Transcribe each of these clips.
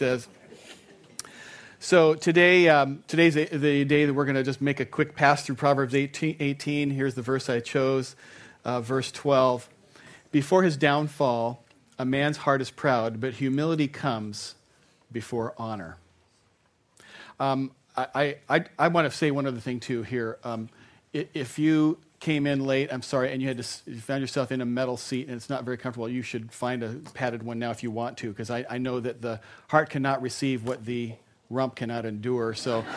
says. So today, um, today's the day that we're going to just make a quick pass through Proverbs 18. 18. Here's the verse I chose, uh, verse 12. Before his downfall, a man's heart is proud, but humility comes before honor. Um, I, I, I, want to say one other thing too here. Um, if you came in late, I'm sorry, and you had to you found yourself in a metal seat and it's not very comfortable, you should find a padded one now if you want to, because I, I know that the heart cannot receive what the rump cannot endure. So.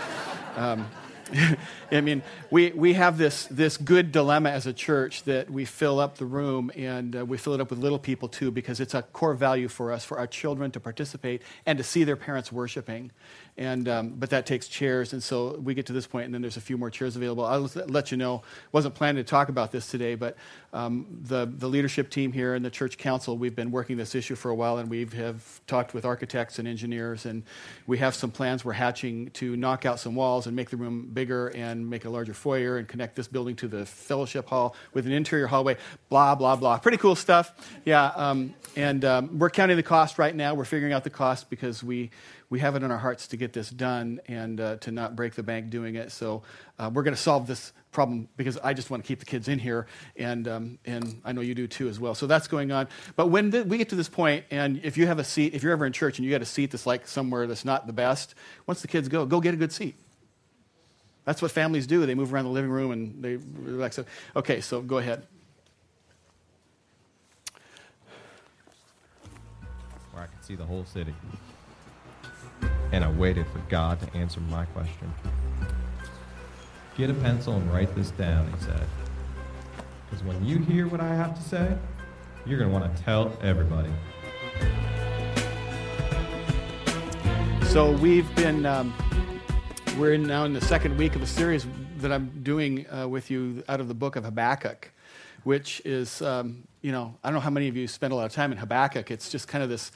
Um, I mean, we, we have this, this good dilemma as a church that we fill up the room and uh, we fill it up with little people too because it's a core value for us, for our children to participate and to see their parents worshiping. And, um, but that takes chairs, and so we get to this point, and then there's a few more chairs available. I'll let you know. wasn't planning to talk about this today, but um, the, the leadership team here and the church council, we've been working this issue for a while, and we have talked with architects and engineers, and we have some plans we're hatching to knock out some walls and make the room bigger and make a larger foyer and connect this building to the fellowship hall with an interior hallway. Blah blah blah. Pretty cool stuff. Yeah, um, and um, we're counting the cost right now. We're figuring out the cost because we we have it in our hearts to get this done and uh, to not break the bank doing it. So uh, we're going to solve this problem because I just want to keep the kids in here, and um, and I know you do too as well. So that's going on. But when th- we get to this point, and if you have a seat, if you're ever in church and you got a seat that's like somewhere that's not the best, once the kids go, go get a good seat. That's what families do. They move around the living room and they relax. Okay, so go ahead. Where I can see the whole city and I waited for God to answer my question. Get a pencil and write this down, he said. Because when you hear what I have to say, you're going to want to tell everybody. So we've been, um, we're in now in the second week of a series that I'm doing uh, with you out of the book of Habakkuk, which is, um, you know, I don't know how many of you spend a lot of time in Habakkuk. It's just kind of this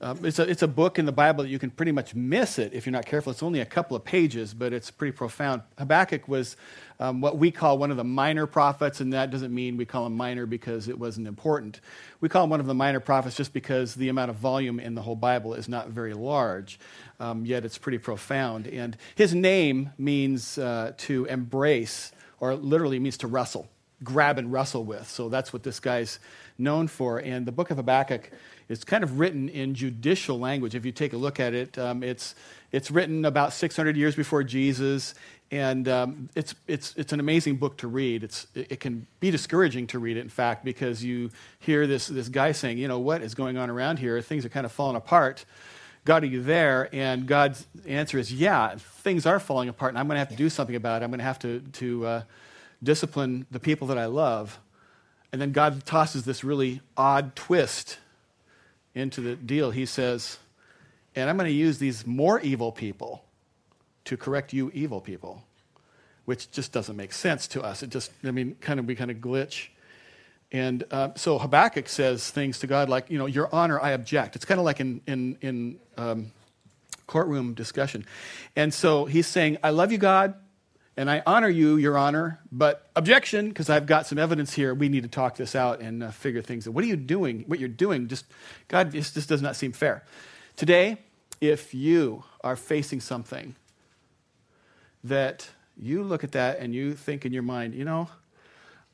um, it's, a, it's a book in the Bible that you can pretty much miss it if you're not careful. It's only a couple of pages, but it's pretty profound. Habakkuk was um, what we call one of the minor prophets, and that doesn't mean we call him minor because it wasn't important. We call him one of the minor prophets just because the amount of volume in the whole Bible is not very large, um, yet it's pretty profound. And his name means uh, to embrace, or literally means to wrestle, grab and wrestle with. So that's what this guy's known for. And the book of Habakkuk it's kind of written in judicial language. If you take a look at it, um, it's, it's written about 600 years before Jesus, and um, it's, it's, it's an amazing book to read. It's, it can be discouraging to read it, in fact, because you hear this, this guy saying, you know, what is going on around here? Things are kind of falling apart. God, are you there? And God's answer is, yeah, things are falling apart, and I'm going to have to do something about it. I'm going to have to, to uh, discipline the people that I love. And then God tosses this really odd twist into the deal, he says, and I'm going to use these more evil people to correct you evil people, which just doesn't make sense to us. It just, I mean, kind of, we kind of glitch. And uh, so Habakkuk says things to God like, you know, Your honor, I object. It's kind of like in, in, in um, courtroom discussion. And so he's saying, I love you, God, and I honor you, Your Honor, but objection, because I've got some evidence here. We need to talk this out and uh, figure things out. What are you doing? What you're doing, just, God, this, this does not seem fair. Today, if you are facing something that you look at that and you think in your mind, you know,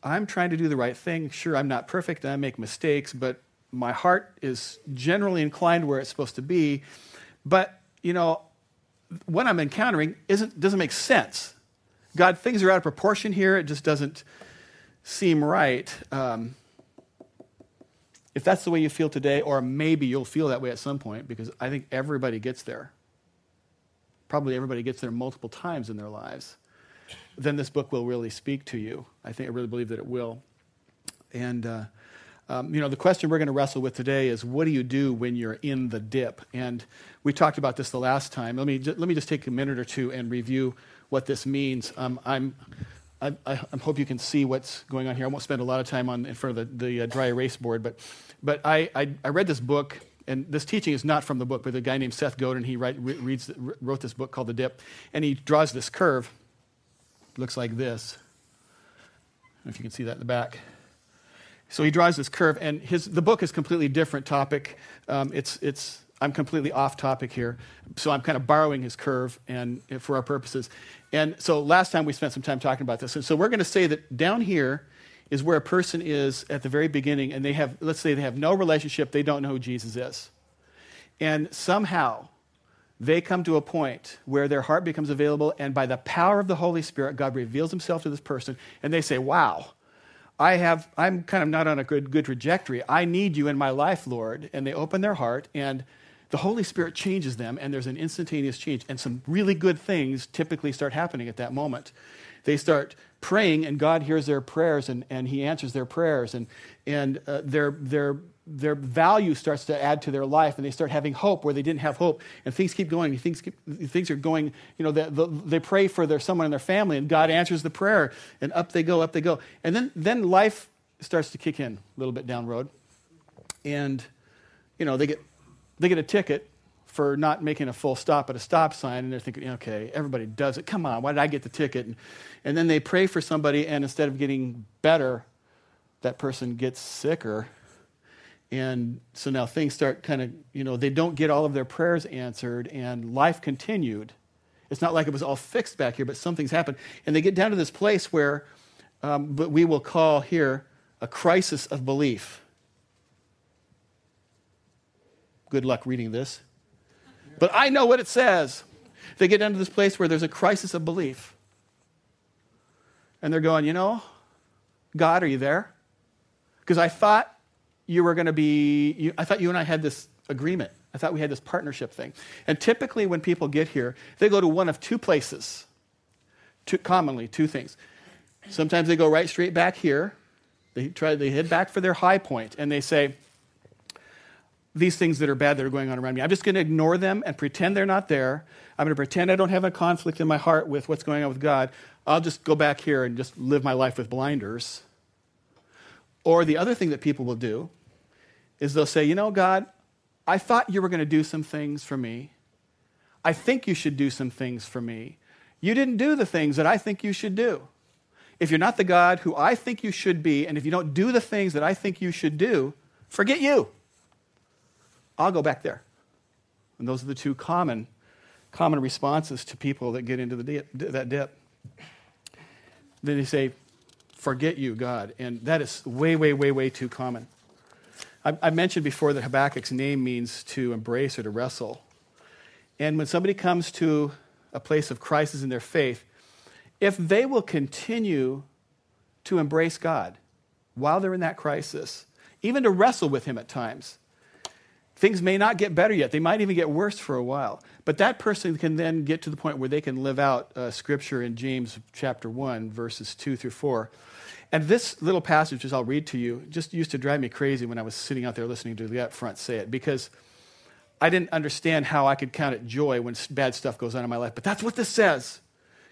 I'm trying to do the right thing. Sure, I'm not perfect and I make mistakes, but my heart is generally inclined where it's supposed to be. But, you know, what I'm encountering isn't, doesn't make sense. God, things are out of proportion here. It just doesn't seem right. Um, if that's the way you feel today, or maybe you'll feel that way at some point, because I think everybody gets there. Probably everybody gets there multiple times in their lives. Then this book will really speak to you. I think I really believe that it will. And uh, um, you know, the question we're going to wrestle with today is, what do you do when you're in the dip? And we talked about this the last time. Let me let me just take a minute or two and review what this means. Um, I'm, I, I, hope you can see what's going on here. I won't spend a lot of time on in front of the, the uh, dry erase board, but, but I, I, I, read this book, and this teaching is not from the book, but a guy named Seth Godin, he write, reads, wrote this book called The Dip, and he draws this curve. looks like this. if you can see that in the back. So he draws this curve, and his, the book is completely different topic. Um, it's, it's I'm completely off topic here, so I'm kind of borrowing his curve and for our purposes. And so last time we spent some time talking about this. And so we're going to say that down here is where a person is at the very beginning, and they have, let's say, they have no relationship, they don't know who Jesus is. And somehow they come to a point where their heart becomes available, and by the power of the Holy Spirit, God reveals himself to this person, and they say, Wow, I have, I'm kind of not on a good, good trajectory. I need you in my life, Lord. And they open their heart, and the Holy Spirit changes them, and there's an instantaneous change. And some really good things typically start happening at that moment. They start praying, and God hears their prayers, and, and He answers their prayers, and, and uh, their, their, their value starts to add to their life, and they start having hope where they didn't have hope, and things keep going. Things, keep, things are going, you know, the, the, they pray for their, someone in their family, and God answers the prayer, and up they go, up they go. And then, then life starts to kick in a little bit down road, and, you know, they get they get a ticket for not making a full stop at a stop sign, and they're thinking, okay, everybody does it. Come on, why did I get the ticket? And, and then they pray for somebody, and instead of getting better, that person gets sicker. And so now things start kind of, you know, they don't get all of their prayers answered, and life continued. It's not like it was all fixed back here, but something's happened. And they get down to this place where, um, but we will call here a crisis of belief. Good luck reading this. But I know what it says. They get into this place where there's a crisis of belief. And they're going, you know, God, are you there? Because I thought you were going to be, you, I thought you and I had this agreement. I thought we had this partnership thing. And typically, when people get here, they go to one of two places. Two, commonly, two things. Sometimes they go right straight back here. They try, they head back for their high point, and they say, these things that are bad that are going on around me. I'm just going to ignore them and pretend they're not there. I'm going to pretend I don't have a conflict in my heart with what's going on with God. I'll just go back here and just live my life with blinders. Or the other thing that people will do is they'll say, You know, God, I thought you were going to do some things for me. I think you should do some things for me. You didn't do the things that I think you should do. If you're not the God who I think you should be, and if you don't do the things that I think you should do, forget you. I'll go back there. And those are the two common, common responses to people that get into the dip, that dip. Then they say, Forget you, God. And that is way, way, way, way too common. I, I mentioned before that Habakkuk's name means to embrace or to wrestle. And when somebody comes to a place of crisis in their faith, if they will continue to embrace God while they're in that crisis, even to wrestle with Him at times, Things may not get better yet. They might even get worse for a while. But that person can then get to the point where they can live out uh, scripture in James chapter 1, verses 2 through 4. And this little passage, as I'll read to you, just used to drive me crazy when I was sitting out there listening to the up front say it because I didn't understand how I could count it joy when bad stuff goes on in my life. But that's what this says.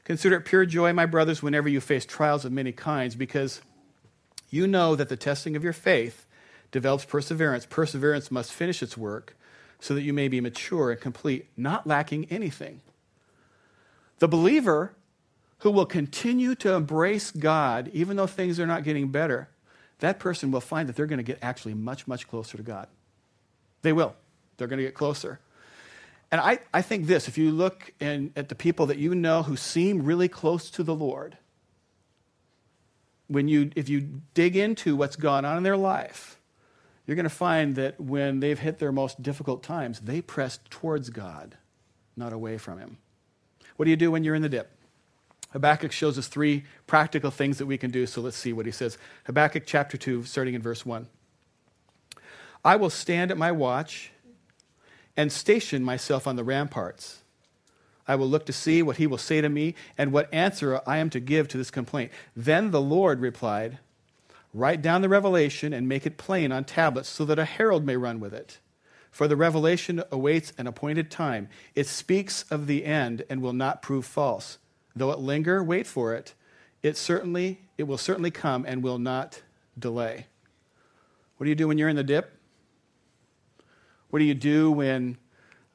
Consider it pure joy, my brothers, whenever you face trials of many kinds, because you know that the testing of your faith develops perseverance. Perseverance must finish its work so that you may be mature and complete, not lacking anything. The believer who will continue to embrace God, even though things are not getting better, that person will find that they're going to get actually much, much closer to God. They will. They're going to get closer. And I, I think this if you look in, at the people that you know who seem really close to the Lord, when you, if you dig into what's gone on in their life, you're going to find that when they've hit their most difficult times, they press towards God, not away from Him. What do you do when you're in the dip? Habakkuk shows us three practical things that we can do, so let's see what he says. Habakkuk chapter 2, starting in verse 1. I will stand at my watch and station myself on the ramparts. I will look to see what he will say to me and what answer I am to give to this complaint. Then the Lord replied, Write down the revelation and make it plain on tablets so that a herald may run with it. For the revelation awaits an appointed time. It speaks of the end and will not prove false. Though it linger, wait for it. It certainly it will certainly come and will not delay. What do you do when you're in the dip? What do you do when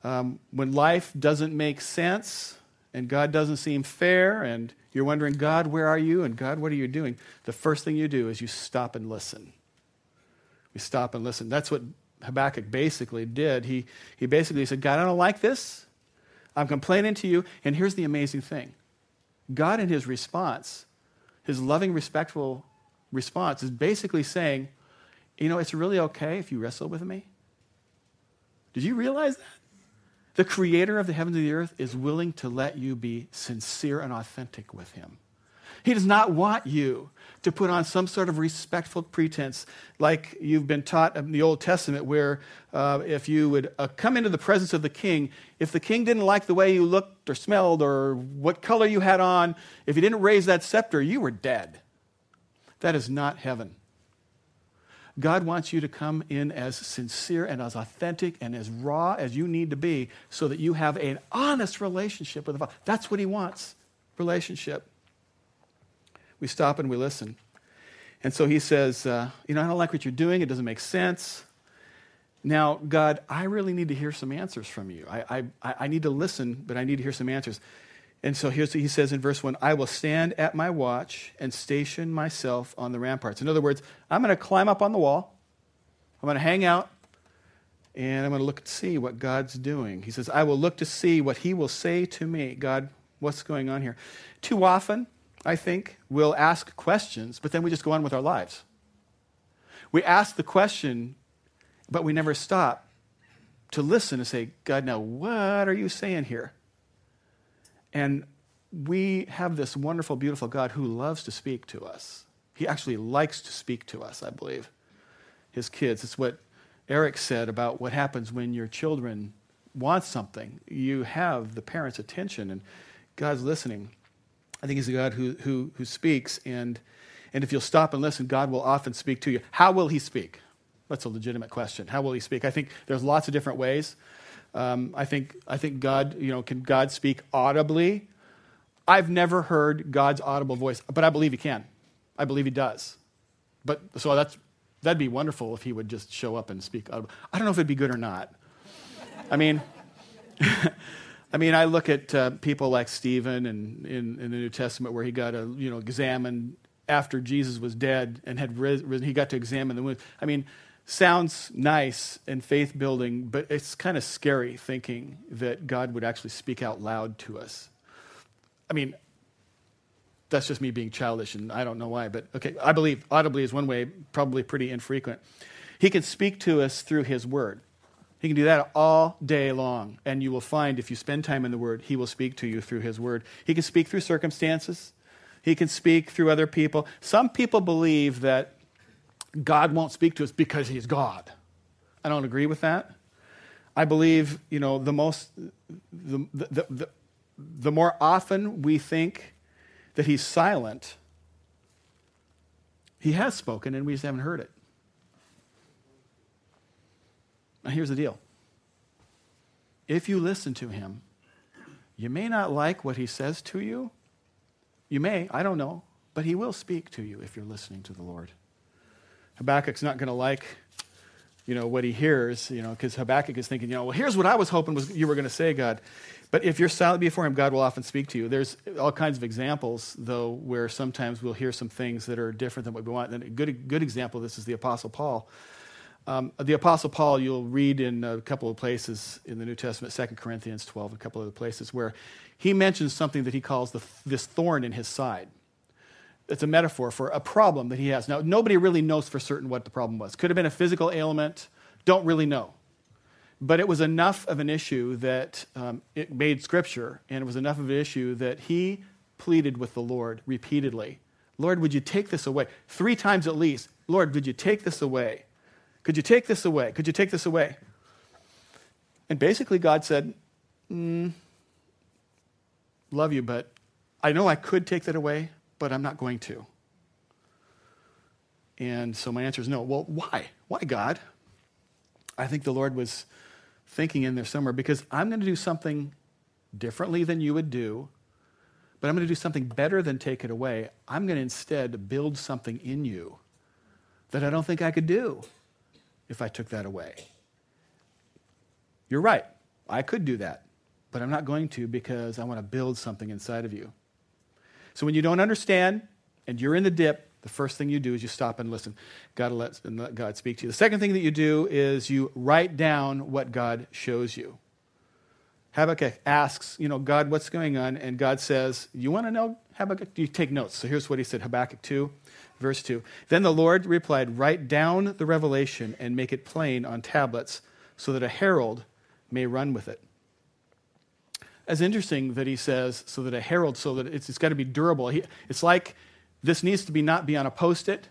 um, when life doesn't make sense and God doesn't seem fair and you're wondering, God, where are you? And God, what are you doing? The first thing you do is you stop and listen. We stop and listen. That's what Habakkuk basically did. He, he basically said, God, I don't like this. I'm complaining to you. And here's the amazing thing God, in his response, his loving, respectful response, is basically saying, You know, it's really okay if you wrestle with me. Did you realize that? The creator of the heavens and the earth is willing to let you be sincere and authentic with him. He does not want you to put on some sort of respectful pretense like you've been taught in the Old Testament, where uh, if you would uh, come into the presence of the king, if the king didn't like the way you looked or smelled or what color you had on, if you didn't raise that scepter, you were dead. That is not heaven. God wants you to come in as sincere and as authentic and as raw as you need to be so that you have an honest relationship with the Father. That's what He wants relationship. We stop and we listen. And so He says, uh, You know, I don't like what you're doing, it doesn't make sense. Now, God, I really need to hear some answers from you. I, I, I need to listen, but I need to hear some answers. And so here's what he says in verse 1 I will stand at my watch and station myself on the ramparts. In other words, I'm going to climb up on the wall, I'm going to hang out, and I'm going to look to see what God's doing. He says, I will look to see what he will say to me. God, what's going on here? Too often, I think, we'll ask questions, but then we just go on with our lives. We ask the question, but we never stop to listen and say, God, now what are you saying here? And we have this wonderful, beautiful God who loves to speak to us. He actually likes to speak to us, I believe. His kids. It's what Eric said about what happens when your children want something. You have the parents' attention, and God's listening. I think He's a God who, who, who speaks, and, and if you'll stop and listen, God will often speak to you. How will He speak? That's a legitimate question. How will He speak? I think there's lots of different ways. Um, I think I think God, you know, can God speak audibly? I've never heard God's audible voice, but I believe He can. I believe He does. But so that's that'd be wonderful if He would just show up and speak audibly. I don't know if it'd be good or not. I mean. I mean, I look at uh, people like Stephen and in, in, the New Testament where he got to, you know, examine after Jesus was dead and had risen, he got to examine the wounds. I mean, sounds nice and faith building, but it's kind of scary thinking that God would actually speak out loud to us. I mean, that's just me being childish, and I don't know why, but okay, I believe audibly is one way, probably pretty infrequent. He can speak to us through His Word. He can do that all day long, and you will find if you spend time in the Word, He will speak to you through His Word. He can speak through circumstances, He can speak through other people. Some people believe that God won't speak to us because he's God. I don't agree with that. I believe, you know, the most, the, the, the, the more often we think that he's silent, he has spoken and we just haven't heard it. Now, here's the deal if you listen to him, you may not like what he says to you. You may, I don't know, but he will speak to you if you're listening to the Lord. Habakkuk's not going to like, you know, what he hears, you know, because Habakkuk is thinking, you know, well, here's what I was hoping was you were going to say, God. But if you're silent before him, God will often speak to you. There's all kinds of examples, though, where sometimes we'll hear some things that are different than what we want. And a good, good example of this is the Apostle Paul. Um, the Apostle Paul, you'll read in a couple of places in the New Testament, 2 Corinthians 12, a couple of other places, where he mentions something that he calls the, this thorn in his side it's a metaphor for a problem that he has. Now, nobody really knows for certain what the problem was. Could have been a physical ailment, don't really know. But it was enough of an issue that um, it made scripture, and it was enough of an issue that he pleaded with the Lord repeatedly Lord, would you take this away? Three times at least. Lord, would you take this away? Could you take this away? Could you take this away? And basically, God said, mm, Love you, but I know I could take that away, but I'm not going to. And so my answer is no. Well, why? Why, God? I think the Lord was thinking in there somewhere because I'm going to do something differently than you would do, but I'm going to do something better than take it away. I'm going to instead build something in you that I don't think I could do if I took that away. You're right. I could do that, but I'm not going to because I want to build something inside of you. So when you don't understand and you're in the dip, The first thing you do is you stop and listen. God let, let God speak to you. The second thing that you do is you write down what God shows you. Habakkuk asks, you know, God, what's going on? And God says, You want to know, Habakkuk? You take notes. So here's what he said Habakkuk 2, verse 2. Then the Lord replied, Write down the revelation and make it plain on tablets so that a herald may run with it. It's interesting that he says, so that a herald, so that it's, it's got to be durable. He, it's like this needs to be not be on a post it,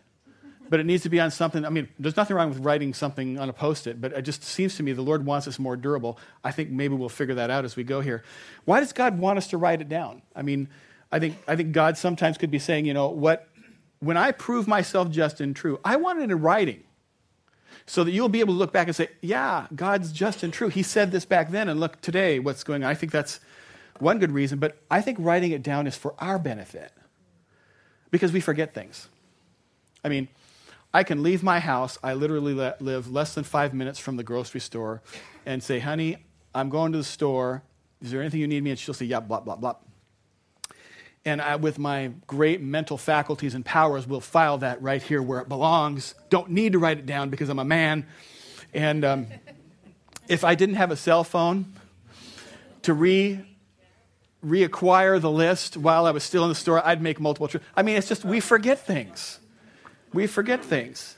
but it needs to be on something. I mean, there's nothing wrong with writing something on a post it, but it just seems to me the Lord wants us more durable. I think maybe we'll figure that out as we go here. Why does God want us to write it down? I mean, I think, I think God sometimes could be saying, you know, what, when I prove myself just and true, I want it in writing so that you'll be able to look back and say, yeah, God's just and true. He said this back then, and look today what's going on. I think that's one good reason, but I think writing it down is for our benefit because we forget things. I mean, I can leave my house. I literally live less than five minutes from the grocery store and say, honey, I'm going to the store. Is there anything you need me? And she'll say, yeah, blah, blah, blah. And I, with my great mental faculties and powers, will file that right here where it belongs. Don't need to write it down because I'm a man. And um, if I didn't have a cell phone to re reacquire the list while I was still in the store, I'd make multiple trips. I mean, it's just we forget things. We forget things.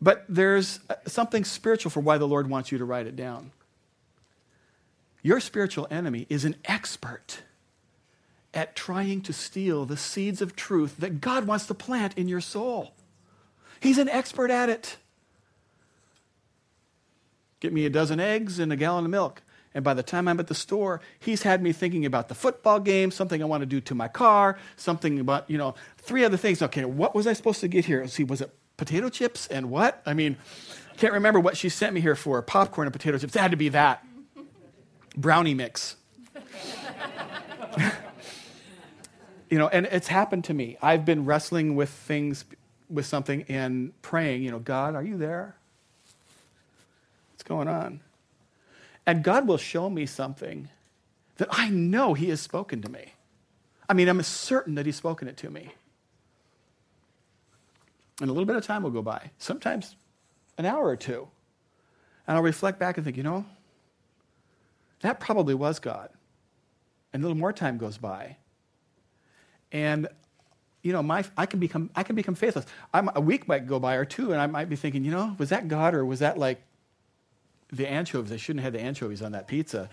But there's uh, something spiritual for why the Lord wants you to write it down. Your spiritual enemy is an expert at trying to steal the seeds of truth that God wants to plant in your soul. He's an expert at it. Get me a dozen eggs and a gallon of milk. And by the time I'm at the store, he's had me thinking about the football game, something I want to do to my car, something about, you know, three other things. Okay, what was I supposed to get here? Let's see, was it potato chips and what? I mean, I can't remember what she sent me here for. Popcorn and potato chips. It had to be that. Brownie mix. you know, and it's happened to me. I've been wrestling with things, with something, and praying, you know, God, are you there? What's going on? And God will show me something that I know He has spoken to me. I mean, I'm certain that He's spoken it to me. And a little bit of time will go by, sometimes an hour or two. And I'll reflect back and think, you know, that probably was God. And a little more time goes by. And you know, my, I can become I can become faithless. I'm, a week might go by or two, and I might be thinking, you know, was that God or was that like the anchovies. I shouldn't have had the anchovies on that pizza.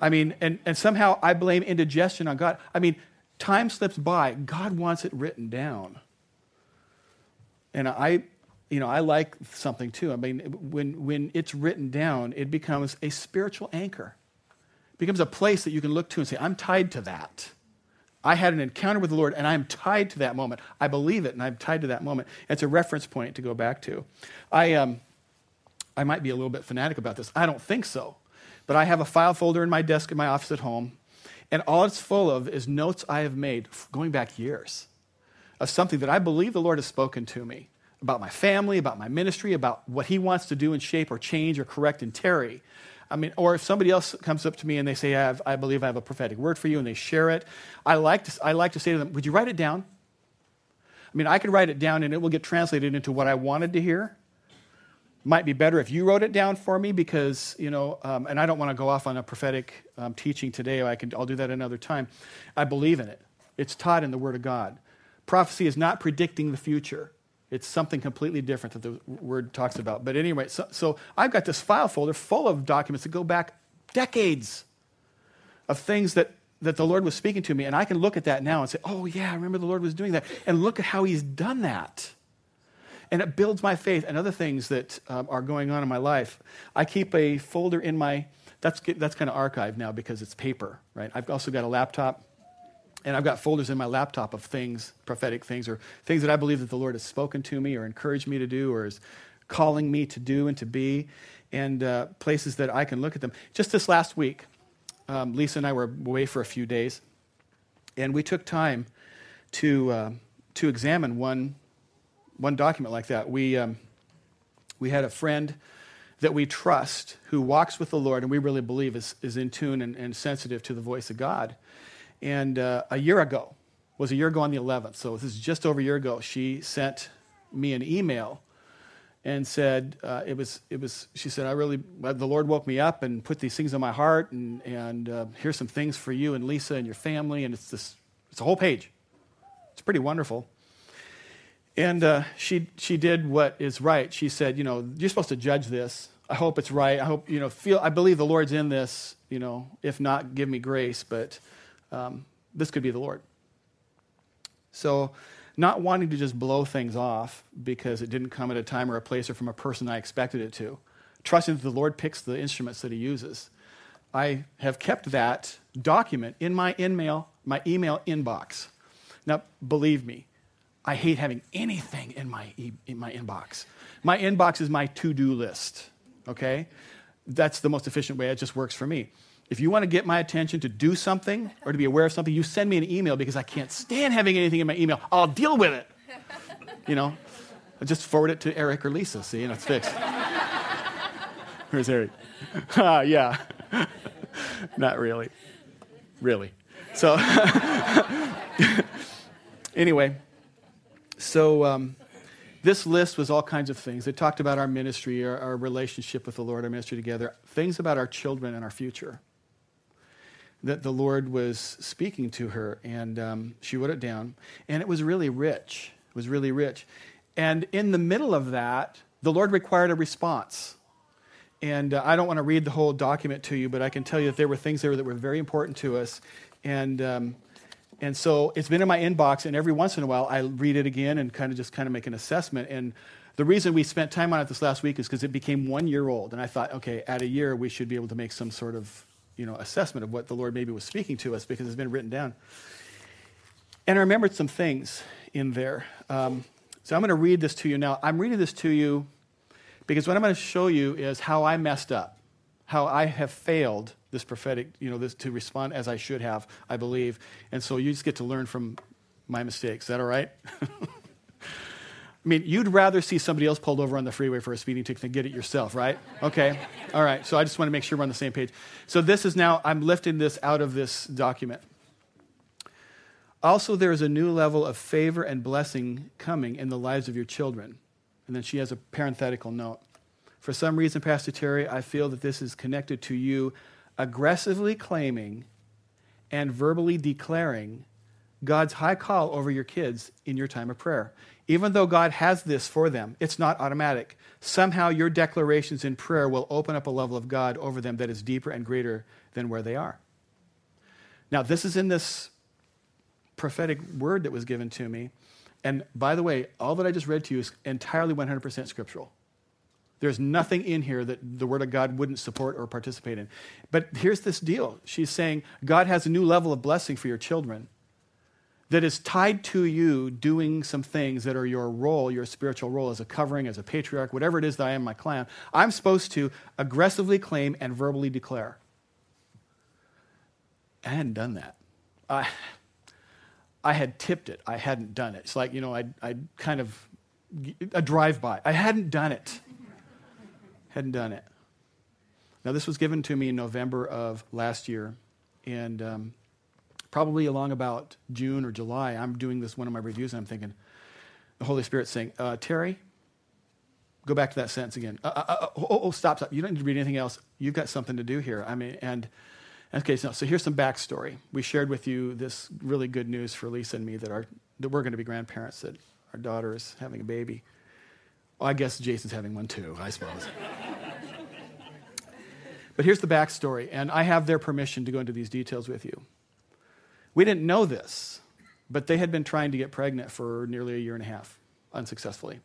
I mean, and, and somehow I blame indigestion on God. I mean, time slips by. God wants it written down. And I, you know, I like something too. I mean, when, when it's written down, it becomes a spiritual anchor. It becomes a place that you can look to and say, I'm tied to that. I had an encounter with the Lord and I'm tied to that moment. I believe it and I'm tied to that moment. It's a reference point to go back to. I, um, I might be a little bit fanatic about this. I don't think so. But I have a file folder in my desk in my office at home, and all it's full of is notes I have made going back years of something that I believe the Lord has spoken to me about my family, about my ministry, about what He wants to do and shape or change or correct in Terry. I mean, or if somebody else comes up to me and they say, I, have, I believe I have a prophetic word for you, and they share it, I like, to, I like to say to them, Would you write it down? I mean, I could write it down and it will get translated into what I wanted to hear. Might be better if you wrote it down for me because you know um, and i don't want to go off on a prophetic um, teaching today. I can i'll do that another time. I believe in it. It's taught in the word of god. Prophecy is not predicting the future it's something completely different that the word talks about. But anyway so, so i've got this file folder full of documents that go back decades of things that that the lord was speaking to me. And i can look at that now and say oh yeah i remember the lord was doing that. And look at how he's done that. And it builds my faith and other things that um, are going on in my life. I keep a folder in my, that's, that's kind of archived now because it's paper, right? I've also got a laptop, and I've got folders in my laptop of things, prophetic things, or things that I believe that the Lord has spoken to me or encouraged me to do or is calling me to do and to be, and uh, places that I can look at them. Just this last week, um, Lisa and I were away for a few days, and we took time to, uh, to examine one one document like that. We, um, we had a friend that we trust who walks with the Lord and we really believe is, is in tune and, and sensitive to the voice of God. And uh, a year ago, was a year ago on the 11th. So this is just over a year ago. She sent me an email and said uh, it was it was she said I really the Lord woke me up and put these things on my heart and and uh, here's some things for you and Lisa and your family and it's this it's a whole page. It's pretty wonderful. And uh, she she did what is right. She said, you know, you're supposed to judge this. I hope it's right. I hope you know feel. I believe the Lord's in this. You know, if not, give me grace. But um, this could be the Lord. So not wanting to just blow things off because it didn't come at a time or a place or from a person I expected it to, trusting that the Lord picks the instruments that He uses. I have kept that document in my email, my email inbox. Now, believe me, I hate having anything in my, e- in my inbox. My inbox is my to do list, okay? That's the most efficient way. It just works for me. If you want to get my attention to do something or to be aware of something, you send me an email because I can't stand having anything in my email. I'll deal with it. You know, I just forward it to Eric or Lisa. See, and it's fixed. Where's Eric? Uh, yeah. Not really. Really. So, anyway, so um, this list was all kinds of things. It talked about our ministry, our, our relationship with the Lord, our ministry together, things about our children and our future that the Lord was speaking to her, and um, she wrote it down. And it was really rich. It was really rich. And in the middle of that, the Lord required a response. And uh, I don't want to read the whole document to you, but I can tell you that there were things there that were very important to us. And, um, and so it's been in my inbox, and every once in a while I read it again and kind of just kind of make an assessment. And the reason we spent time on it this last week is because it became one year old. And I thought, okay, at a year, we should be able to make some sort of you know, assessment of what the Lord maybe was speaking to us because it's been written down. And I remembered some things in there. Um, so I'm going to read this to you now. I'm reading this to you because what I'm going to show you is how I messed up, how I have failed this prophetic, you know, this, to respond as I should have, I believe. And so you just get to learn from my mistakes. Is that all right? I mean, you'd rather see somebody else pulled over on the freeway for a speeding ticket than get it yourself, right? Okay. All right. So I just want to make sure we're on the same page. So this is now, I'm lifting this out of this document. Also, there is a new level of favor and blessing coming in the lives of your children. And then she has a parenthetical note. For some reason, Pastor Terry, I feel that this is connected to you aggressively claiming and verbally declaring God's high call over your kids in your time of prayer. Even though God has this for them, it's not automatic. Somehow your declarations in prayer will open up a level of God over them that is deeper and greater than where they are. Now, this is in this prophetic word that was given to me. And by the way, all that I just read to you is entirely 100% scriptural. There's nothing in here that the Word of God wouldn't support or participate in. But here's this deal she's saying God has a new level of blessing for your children that is tied to you doing some things that are your role, your spiritual role as a covering, as a patriarch, whatever it is that I am my clan, I'm supposed to aggressively claim and verbally declare. I hadn't done that. I, I had tipped it. I hadn't done it. It's like, you know, I I kind of, a drive by. I hadn't done it. hadn't done it. Now, this was given to me in November of last year. And um, probably along about June or July, I'm doing this one of my reviews, and I'm thinking, the Holy Spirit saying, uh, Terry, go back to that sentence again. Uh, uh, uh, oh, oh, oh, stop, stop. You don't need to read anything else. You've got something to do here. I mean, and okay, so, so here's some backstory. We shared with you this really good news for Lisa and me that, our, that we're going to be grandparents, that our daughter is having a baby. Well, I guess Jason's having one too, I suppose. but here's the backstory, and I have their permission to go into these details with you. We didn't know this, but they had been trying to get pregnant for nearly a year and a half, unsuccessfully.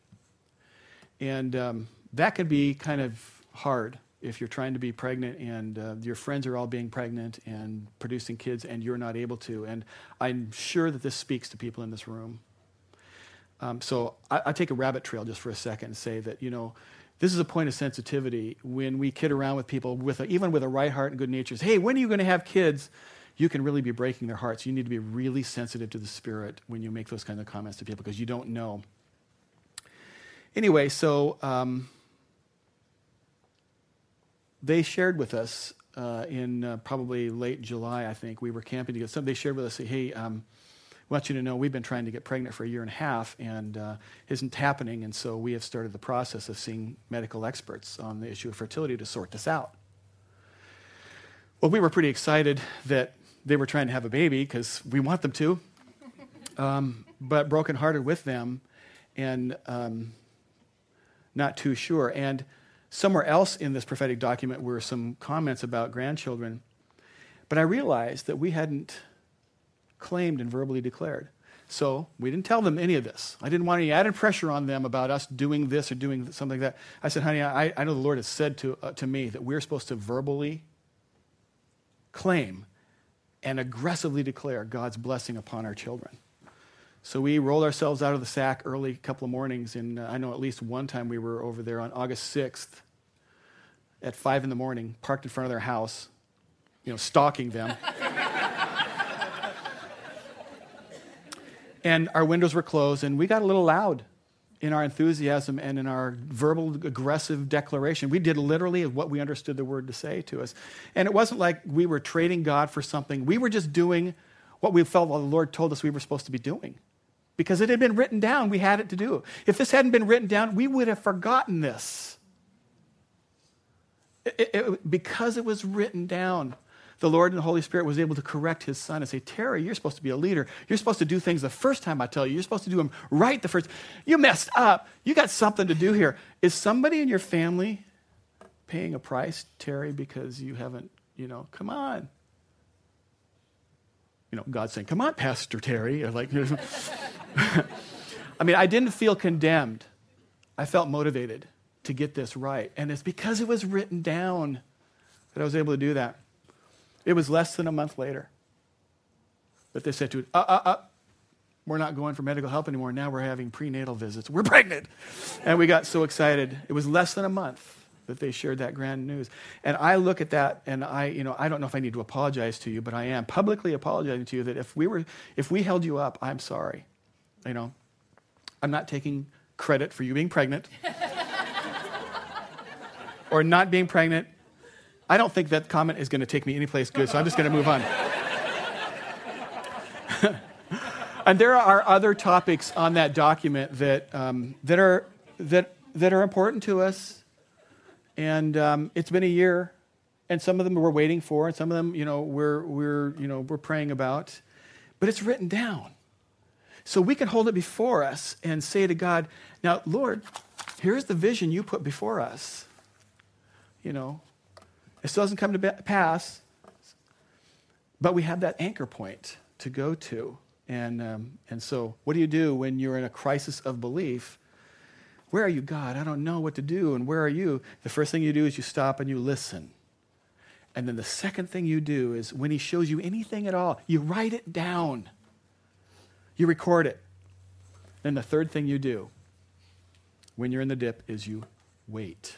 And um, that could be kind of hard if you're trying to be pregnant and uh, your friends are all being pregnant and producing kids and you're not able to. And I'm sure that this speaks to people in this room. Um, so I, I take a rabbit trail just for a second and say that, you know, this is a point of sensitivity when we kid around with people with a, even with a right heart and good nature. Hey, when are you going to have kids? You can really be breaking their hearts. You need to be really sensitive to the Spirit when you make those kind of comments to people because you don't know. Anyway, so um, they shared with us uh, in uh, probably late July, I think. We were camping together. So they shared with us, hey, um, want you to know we've been trying to get pregnant for a year and a half and uh, isn't happening. And so we have started the process of seeing medical experts on the issue of fertility to sort this out. Well, we were pretty excited that they were trying to have a baby because we want them to, um, but brokenhearted with them and um, not too sure. And somewhere else in this prophetic document were some comments about grandchildren. But I realized that we hadn't claimed and verbally declared. So we didn't tell them any of this. I didn't want any added pressure on them about us doing this or doing something like that. I said, honey, I, I know the Lord has said to, uh, to me that we're supposed to verbally claim and aggressively declare God's blessing upon our children. So we rolled ourselves out of the sack early, a couple of mornings, and uh, I know at least one time we were over there on August 6th at 5 in the morning, parked in front of their house, you know, stalking them. and our windows were closed, and we got a little loud in our enthusiasm and in our verbal aggressive declaration. We did literally what we understood the word to say to us. And it wasn't like we were trading God for something. We were just doing what we felt the Lord told us we were supposed to be doing. Because it had been written down, we had it to do. If this hadn't been written down, we would have forgotten this. It, it, because it was written down, the Lord and the Holy Spirit was able to correct his son and say, Terry, you're supposed to be a leader. You're supposed to do things the first time I tell you. You're supposed to do them right the first. You messed up. You got something to do here. Is somebody in your family paying a price, Terry, because you haven't, you know, come on. You know, God's saying, come on, Pastor Terry. Like, I mean, I didn't feel condemned. I felt motivated to get this right. And it's because it was written down that I was able to do that. It was less than a month later that they said to it, uh, uh, uh, we're not going for medical help anymore. Now we're having prenatal visits. We're pregnant. And we got so excited. It was less than a month that they shared that grand news. And I look at that and I, you know, I don't know if I need to apologize to you, but I am publicly apologizing to you that if we were, if we held you up, I'm sorry. You know, I'm not taking credit for you being pregnant or not being pregnant I don't think that comment is going to take me anyplace good, so I'm just going to move on. and there are other topics on that document that, um, that, are, that, that are important to us. And um, it's been a year, and some of them we're waiting for, and some of them, you know, we're, we're, you know, we're praying about. But it's written down. So we can hold it before us and say to God, now, Lord, here's the vision you put before us. You know, it still doesn't come to pass, but we have that anchor point to go to. And, um, and so, what do you do when you're in a crisis of belief? Where are you, God? I don't know what to do. And where are you? The first thing you do is you stop and you listen. And then the second thing you do is when He shows you anything at all, you write it down, you record it. Then the third thing you do when you're in the dip is you wait.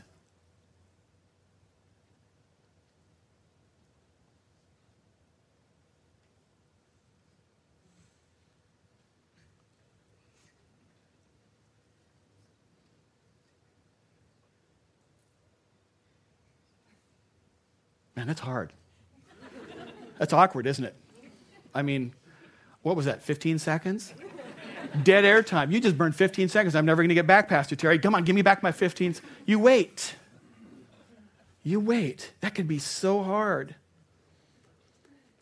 Man, that's hard. That's awkward, isn't it? I mean, what was that, 15 seconds? Dead air time. You just burned 15 seconds. I'm never going to get back, past you, Terry. Come on, give me back my 15. You wait. You wait. That can be so hard.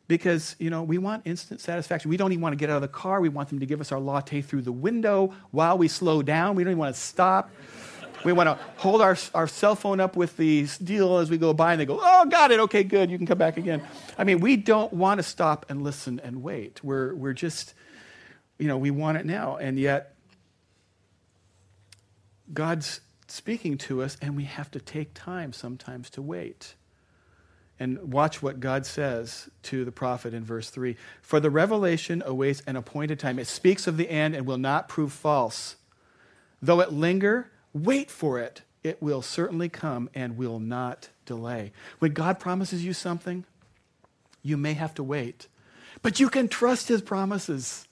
Because, you know, we want instant satisfaction. We don't even want to get out of the car. We want them to give us our latte through the window while we slow down. We don't even want to stop. We want to hold our, our cell phone up with the deal as we go by, and they go, Oh, got it. Okay, good. You can come back again. I mean, we don't want to stop and listen and wait. We're, we're just, you know, we want it now. And yet, God's speaking to us, and we have to take time sometimes to wait. And watch what God says to the prophet in verse 3. For the revelation awaits an appointed time. It speaks of the end and will not prove false. Though it linger, Wait for it. It will certainly come and will not delay. When God promises you something, you may have to wait, but you can trust his promises.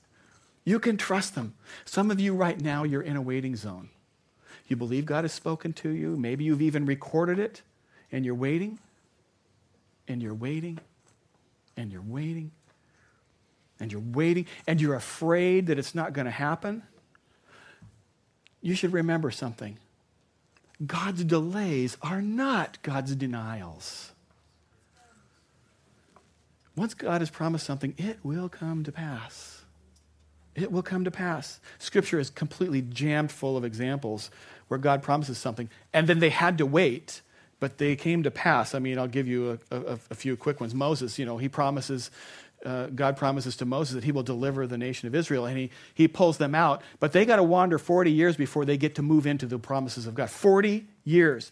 You can trust them. Some of you right now, you're in a waiting zone. You believe God has spoken to you. Maybe you've even recorded it, and you're waiting, and you're waiting, and you're waiting. and you're waiting and you're afraid that it's not going to happen, you should remember something. God's delays are not God's denials. Once God has promised something, it will come to pass. It will come to pass. Scripture is completely jammed full of examples where God promises something, and then they had to wait, but they came to pass. I mean, I'll give you a, a, a few quick ones. Moses, you know, he promises, uh, God promises to Moses that he will deliver the nation of Israel, and he, he pulls them out, but they got to wander 40 years before they get to move into the promises of God. 40 years.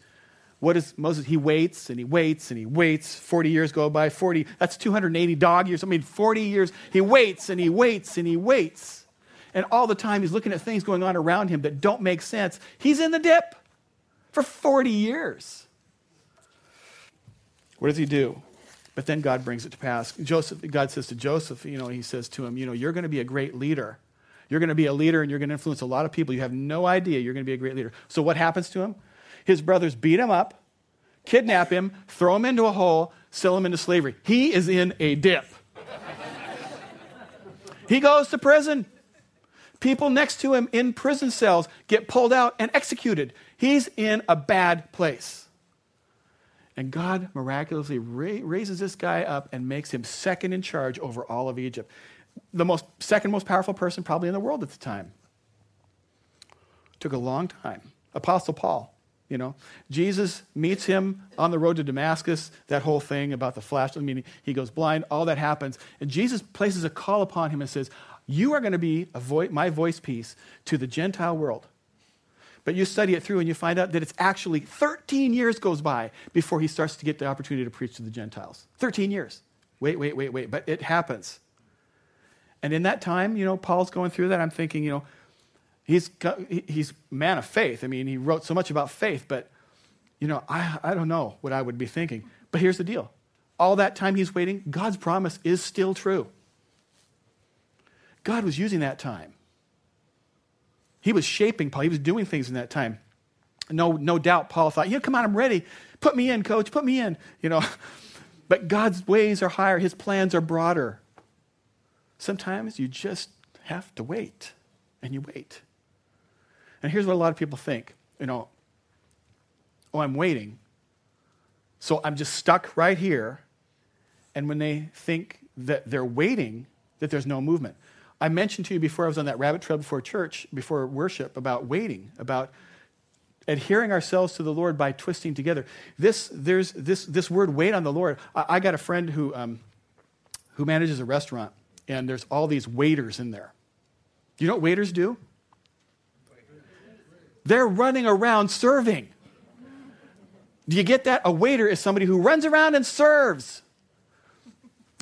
What is Moses? He waits and he waits and he waits. 40 years go by. 40, that's 280 dog years. I mean, 40 years. He waits and he waits and he waits. And all the time he's looking at things going on around him that don't make sense. He's in the dip for 40 years. What does he do? But then God brings it to pass. Joseph, God says to Joseph, you know, he says to him, you know, you're going to be a great leader. You're going to be a leader and you're going to influence a lot of people. You have no idea you're going to be a great leader. So what happens to him? His brothers beat him up, kidnap him, throw him into a hole, sell him into slavery. He is in a dip. he goes to prison. People next to him in prison cells get pulled out and executed. He's in a bad place. And God miraculously ra- raises this guy up and makes him second in charge over all of Egypt. The most, second most powerful person probably in the world at the time. Took a long time. Apostle Paul, you know. Jesus meets him on the road to Damascus, that whole thing about the flash, I mean, he goes blind, all that happens. And Jesus places a call upon him and says, You are going to be vo- my voice piece to the Gentile world. But you study it through and you find out that it's actually 13 years goes by before he starts to get the opportunity to preach to the Gentiles. 13 years. Wait, wait, wait, wait. But it happens. And in that time, you know, Paul's going through that. I'm thinking, you know, he's, he's man of faith. I mean, he wrote so much about faith, but, you know, I, I don't know what I would be thinking. But here's the deal all that time he's waiting, God's promise is still true. God was using that time. He was shaping Paul. He was doing things in that time. No, no doubt Paul thought, yeah, come on, I'm ready. Put me in, coach, put me in. You know. But God's ways are higher, his plans are broader. Sometimes you just have to wait. And you wait. And here's what a lot of people think. You know, oh, I'm waiting. So I'm just stuck right here. And when they think that they're waiting, that there's no movement. I mentioned to you before I was on that rabbit trail before church, before worship, about waiting, about adhering ourselves to the Lord by twisting together. This, there's this, this word wait on the Lord. I, I got a friend who, um, who manages a restaurant, and there's all these waiters in there. You know what waiters do? They're running around serving. Do you get that? A waiter is somebody who runs around and serves.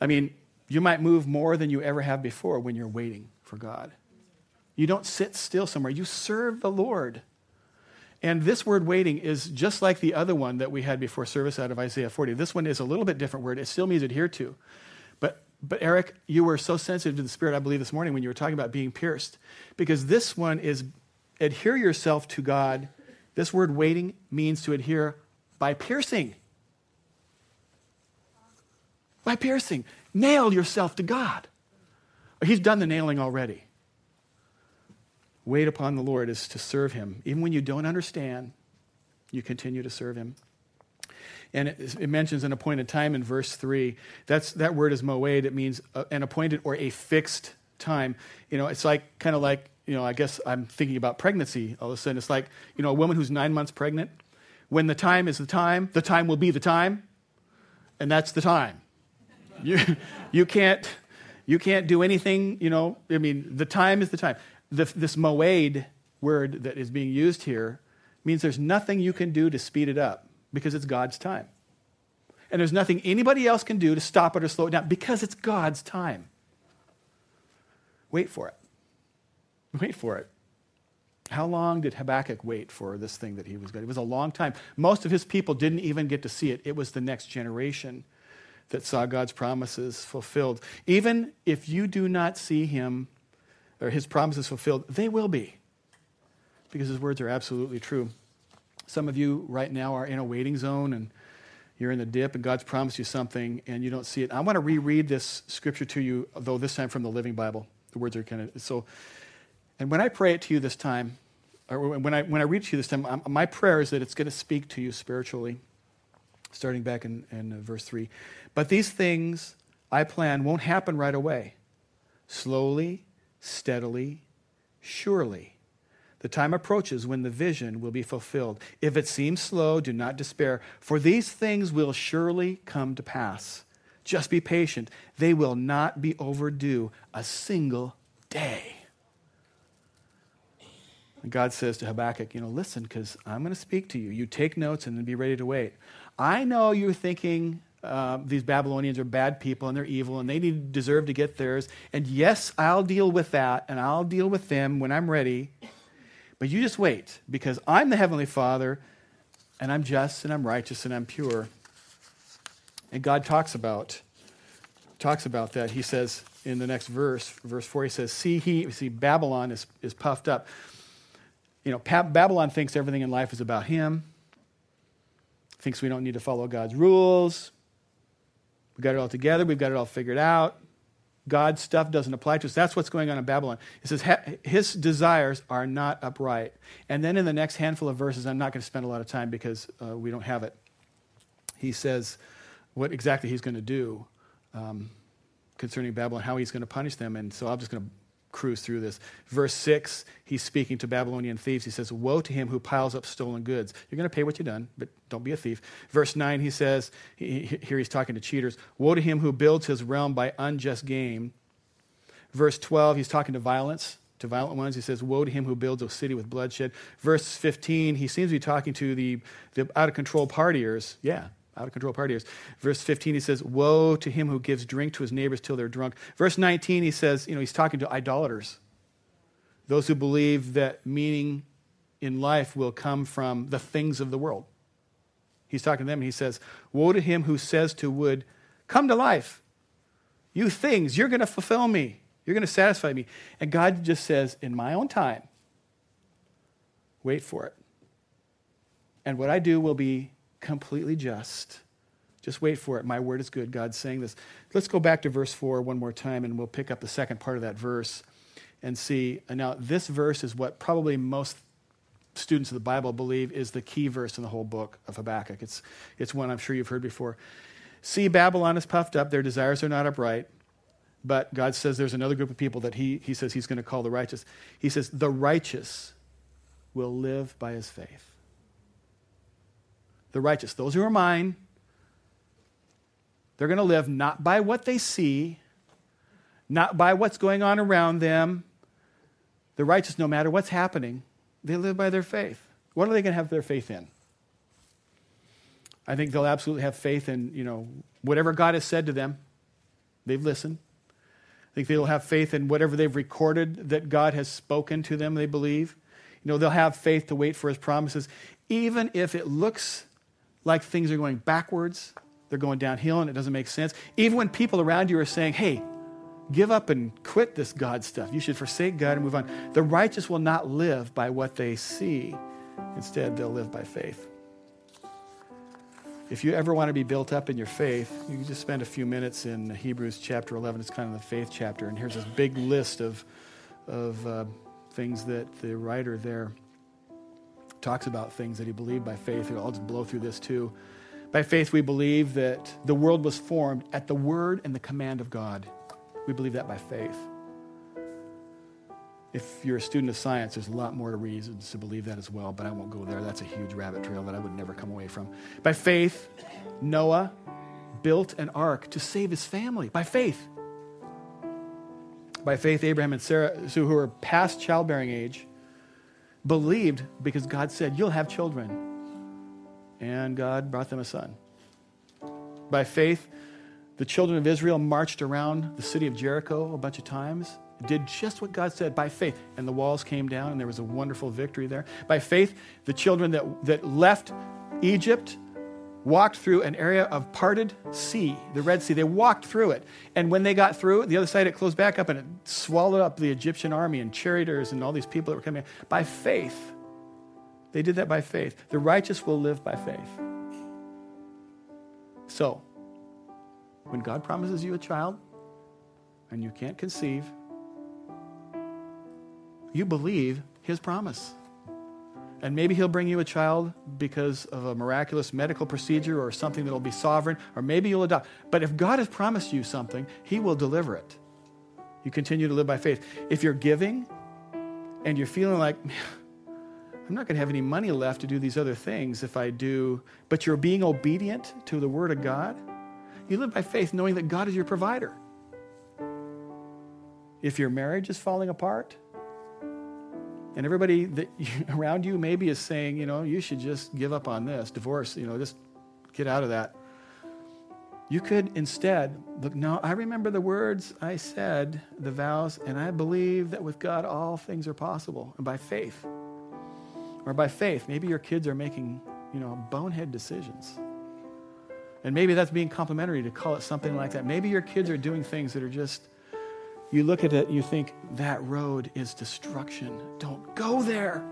I mean, you might move more than you ever have before when you're waiting for God. You don't sit still somewhere, you serve the Lord. And this word waiting is just like the other one that we had before service out of Isaiah 40. This one is a little bit different word. It still means adhere to. But, but Eric, you were so sensitive to the Spirit, I believe, this morning when you were talking about being pierced. Because this one is adhere yourself to God. This word waiting means to adhere by piercing. By piercing. Nail yourself to God. He's done the nailing already. Wait upon the Lord is to serve Him. Even when you don't understand, you continue to serve Him. And it, it mentions an appointed time in verse 3. That's, that word is moed. It means an appointed or a fixed time. You know, it's like kind of like, you know, I guess I'm thinking about pregnancy all of a sudden. It's like, you know, a woman who's nine months pregnant. When the time is the time, the time will be the time, and that's the time. You, you, can't, you can't do anything, you know. I mean, the time is the time. The, this moed word that is being used here means there's nothing you can do to speed it up because it's God's time. And there's nothing anybody else can do to stop it or slow it down because it's God's time. Wait for it. Wait for it. How long did Habakkuk wait for this thing that he was going? It was a long time. Most of his people didn't even get to see it. It was the next generation that saw God's promises fulfilled. Even if you do not see him or his promises fulfilled, they will be because his words are absolutely true. Some of you right now are in a waiting zone and you're in the dip and God's promised you something and you don't see it. I want to reread this scripture to you, though this time from the Living Bible. The words are kind of so. And when I pray it to you this time, or when I, when I read to you this time, I'm, my prayer is that it's going to speak to you spiritually, starting back in, in uh, verse 3. But these things I plan won't happen right away. Slowly, steadily, surely. The time approaches when the vision will be fulfilled. If it seems slow, do not despair, for these things will surely come to pass. Just be patient. They will not be overdue a single day. And God says to Habakkuk, you know, listen, because I'm going to speak to you. You take notes and then be ready to wait. I know you're thinking uh, these Babylonians are bad people and they're evil and they need, deserve to get theirs. And yes, I'll deal with that and I'll deal with them when I'm ready. But you just wait because I'm the Heavenly Father and I'm just and I'm righteous and I'm pure. And God talks about talks about that. He says in the next verse, verse 4, he says, See, he, see Babylon is, is puffed up. You know, Babylon thinks everything in life is about him, thinks we don't need to follow God's rules. We've got it all together, we've got it all figured out. God's stuff doesn't apply to us. That's what's going on in Babylon. It says his desires are not upright. And then in the next handful of verses, I'm not going to spend a lot of time because uh, we don't have it. He says what exactly he's going to do um, concerning Babylon, how he's going to punish them. And so I'm just going to cruise through this. Verse 6, he's speaking to Babylonian thieves. He says, Woe to him who piles up stolen goods. You're going to pay what you've done, but don't be a thief. Verse 9, he says, he, here he's talking to cheaters Woe to him who builds his realm by unjust gain. Verse 12, he's talking to violence. To violent ones, he says, Woe to him who builds a city with bloodshed. Verse 15, he seems to be talking to the, the out of control partiers. Yeah, out of control partiers. Verse 15, he says, Woe to him who gives drink to his neighbors till they're drunk. Verse 19, he says, you know, he's talking to idolaters, those who believe that meaning in life will come from the things of the world. He's talking to them, and he says, Woe to him who says to wood, Come to life. You things, you're going to fulfill me. You're going to satisfy me. And God just says, In my own time, wait for it. And what I do will be completely just. Just wait for it. My word is good. God's saying this. Let's go back to verse 4 one more time, and we'll pick up the second part of that verse and see. Now, this verse is what probably most students of the Bible believe is the key verse in the whole book of Habakkuk. It's, it's one I'm sure you've heard before. See, Babylon is puffed up, their desires are not upright. But God says there's another group of people that he, he says he's going to call the righteous. He says, The righteous will live by his faith the righteous, those who are mine, they're going to live not by what they see, not by what's going on around them. The righteous, no matter what's happening, they live by their faith. What are they going to have their faith in? I think they'll absolutely have faith in, you know, whatever God has said to them. They've listened. I think they'll have faith in whatever they've recorded that God has spoken to them, they believe. You know, they'll have faith to wait for his promises, even if it looks like things are going backwards, they're going downhill, and it doesn't make sense. Even when people around you are saying, hey, give up and quit this God stuff, you should forsake God and move on. The righteous will not live by what they see, instead, they'll live by faith. If you ever want to be built up in your faith, you can just spend a few minutes in Hebrews chapter 11. It's kind of the faith chapter. And here's this big list of, of uh, things that the writer there talks about things that he believed by faith. I'll just blow through this too. By faith, we believe that the world was formed at the word and the command of God. We believe that by faith. If you're a student of science, there's a lot more reasons to believe that as well, but I won't go there. That's a huge rabbit trail that I would never come away from. By faith, Noah built an ark to save his family. By faith. By faith, Abraham and Sarah, who were past childbearing age, believed because God said, You'll have children. And God brought them a son. By faith, the children of Israel marched around the city of Jericho a bunch of times, did just what God said by faith, and the walls came down, and there was a wonderful victory there. By faith, the children that, that left Egypt walked through an area of parted sea, the Red Sea. They walked through it. And when they got through the other side it closed back up and it swallowed up the Egyptian army and charioteers and all these people that were coming by faith. They did that by faith. The righteous will live by faith. So, when God promises you a child and you can't conceive, you believe his promise. And maybe he'll bring you a child because of a miraculous medical procedure or something that'll be sovereign, or maybe you'll adopt. But if God has promised you something, he will deliver it. You continue to live by faith. If you're giving and you're feeling like, I'm not going to have any money left to do these other things if I do, but you're being obedient to the Word of God, you live by faith knowing that God is your provider. If your marriage is falling apart, and everybody that around you maybe is saying, you know, you should just give up on this, divorce, you know, just get out of that. You could instead look, no, I remember the words I said, the vows, and I believe that with God all things are possible, and by faith. Or by faith, maybe your kids are making, you know, bonehead decisions. And maybe that's being complimentary to call it something like that. Maybe your kids are doing things that are just, you look at it, you think, that road is destruction. Don't go there.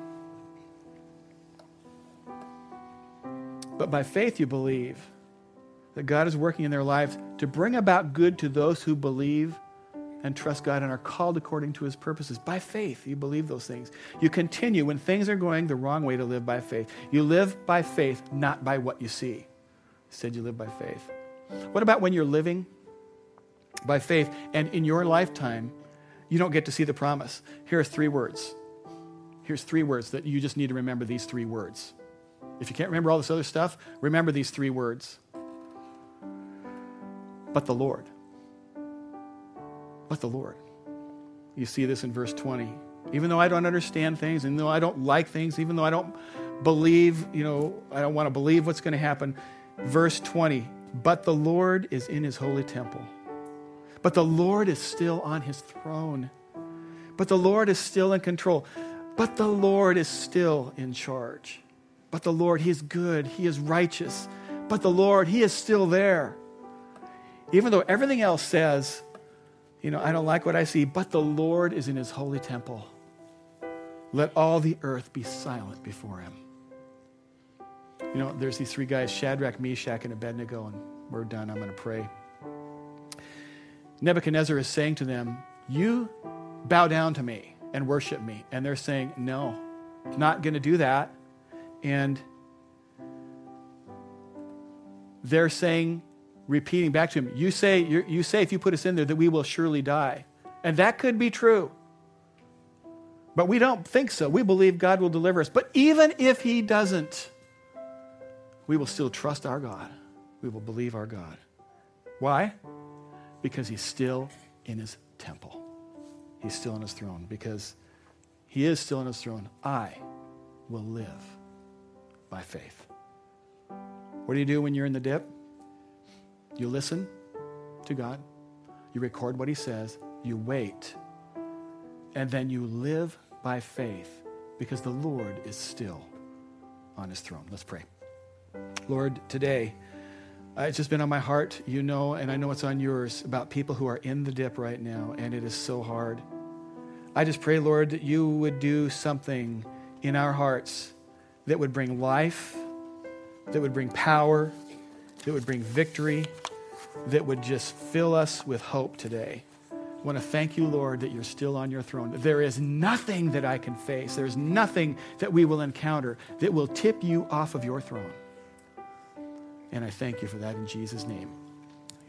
But by faith, you believe that God is working in their lives to bring about good to those who believe and trust God and are called according to his purposes. By faith, you believe those things. You continue when things are going the wrong way to live by faith. You live by faith, not by what you see. Said you live by faith. What about when you're living by faith and in your lifetime, you don't get to see the promise? Here are three words. Here's three words that you just need to remember these three words. If you can't remember all this other stuff, remember these three words. But the Lord. But the Lord. You see this in verse 20. Even though I don't understand things, even though I don't like things, even though I don't believe, you know, I don't want to believe what's going to happen, verse 20, but the Lord is in his holy temple. But the Lord is still on his throne. But the Lord is still in control. But the Lord is still in charge. But the Lord, he is good, he is righteous. But the Lord, he is still there. Even though everything else says, you know, I don't like what I see, but the Lord is in his holy temple. Let all the earth be silent before him. You know, there's these three guys Shadrach, Meshach, and Abednego, and we're done. I'm going to pray. Nebuchadnezzar is saying to them, You bow down to me and worship me. And they're saying, No, not going to do that. And they're saying, repeating back to him, You say, you say if you put us in there that we will surely die. And that could be true. But we don't think so. We believe God will deliver us. But even if He doesn't, we will still trust our God. We will believe our God. Why? Because He's still in His temple. He's still on His throne. Because He is still on His throne. I will live by faith. What do you do when you're in the dip? You listen to God, you record what He says, you wait, and then you live by faith because the Lord is still on His throne. Let's pray. Lord, today, Uh, it's just been on my heart, you know, and I know it's on yours about people who are in the dip right now, and it is so hard. I just pray, Lord, that you would do something in our hearts that would bring life, that would bring power, that would bring victory, that would just fill us with hope today. I want to thank you, Lord, that you're still on your throne. There is nothing that I can face, there's nothing that we will encounter that will tip you off of your throne. And I thank you for that in Jesus' name.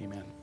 Amen.